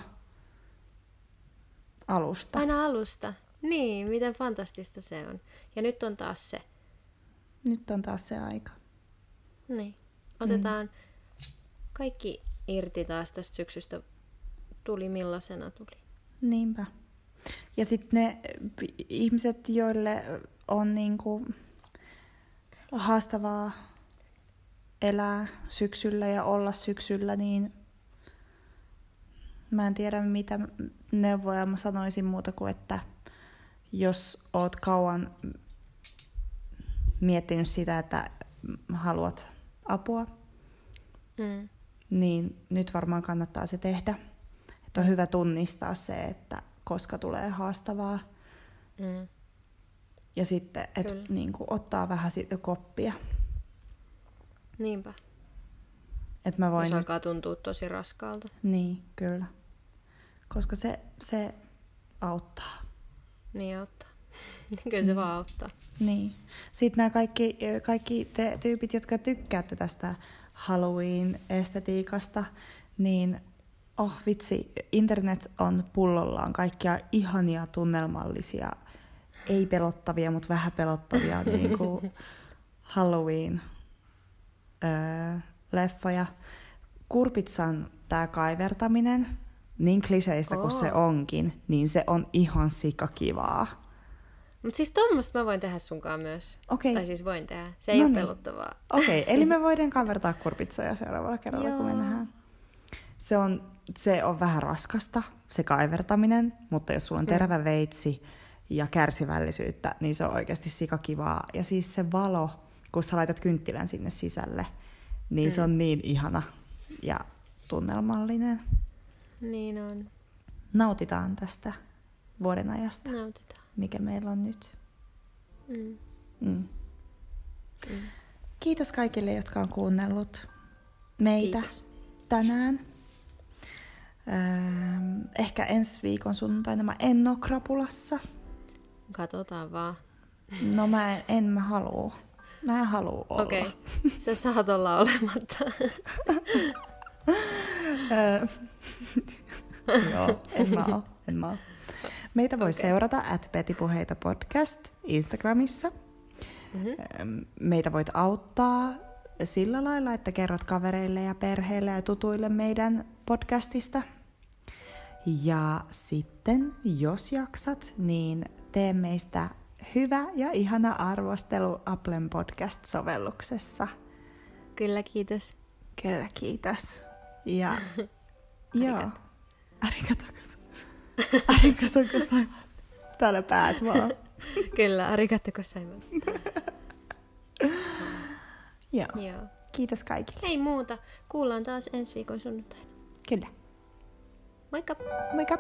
B: alusta.
A: Aina alusta. Niin, miten fantastista se on. Ja nyt on taas se.
B: Nyt on taas se aika.
A: Niin. Otetaan mm. kaikki irti taas tästä syksystä. Tuli millaisena tuli.
B: Niinpä. Ja sitten ne p- ihmiset, joille on niinku haastavaa elää syksyllä ja olla syksyllä, niin mä en tiedä mitä neuvoja mä sanoisin muuta kuin, että jos oot kauan miettinyt sitä, että haluat apua,
A: Mm.
B: niin nyt varmaan kannattaa se tehdä. Että on hyvä tunnistaa se, että koska tulee haastavaa.
A: Mm.
B: Ja sitten, että niin kuin, ottaa vähän siitä koppia.
A: Niinpä.
B: Että mä voin...
A: Jos alkaa tuntua tosi raskaalta.
B: Niin, kyllä. Koska se, se auttaa.
A: Niin auttaa. Kyllä se vaan auttaa.
B: Niin. Sitten nämä kaikki, kaikki te tyypit, jotka tykkäätte tästä Halloween-estetiikasta, niin oh vitsi, internet on pullollaan kaikkia ihania tunnelmallisia, ei pelottavia, mutta vähän pelottavia niin kuin Halloween öö, leffoja. Kurpitsan tämä kaivertaminen, niin kliseistä kuin se onkin, niin se on ihan sikakivaa.
A: Mutta siis tuommoista mä voin tehdä sunkaan myös.
B: Okei.
A: Tai siis voin tehdä. Se ei
B: No
A: ole
B: niin.
A: pelottavaa.
B: Okei, eli me voidaan kavertaa kurpitsoja seuraavalla kerralla, kun me
A: Joo.
B: nähdään. Se on, se on vähän raskasta, se kaivertaminen, mutta jos sulla on terävä veitsi ja kärsivällisyyttä, niin se on oikeasti sikakivaa. Ja siis se valo, kun sä laitat kynttilän sinne sisälle, niin mm. se on niin ihana ja tunnelmallinen.
A: Niin on.
B: Nautitaan tästä vuoden ajasta,
A: Nautitaan.
B: mikä meillä on nyt.
A: Mm.
B: Mm. Kiitos kaikille, jotka on kuunnellut meitä
A: Kiitos.
B: tänään. Öö, ehkä ensi viikon sunnuntaina mä en oo krapulassa.
A: Katsotaan vaan.
B: No mä en, en mä haluu. Mä en haluu olla.
A: Okei, okay. sä saat olla olematta.
B: Joo, en mä oo, en mä oo. Meitä voi okay. seurata at Petipuheita podcast Instagramissa. Mm-hmm. Meitä voit auttaa sillä lailla, että kerrot kavereille ja perheille ja tutuille meidän podcastista. Ja sitten, jos jaksat, niin tee meistä hyvä ja ihana arvostelu Applen podcast-sovelluksessa.
A: Kyllä, kiitos.
B: Kyllä, kiitos. Ja, joo. Arigato Arigato gozaimasu. Täällä päät vaan.
A: Kyllä, arigato gozaimasu.
B: joo.
A: joo.
B: Kiitos kaikille.
A: Ei muuta. Kuullaan taas ensi viikon sunnuntaina.
B: Kyllä.
A: Moikka!
B: Moikka!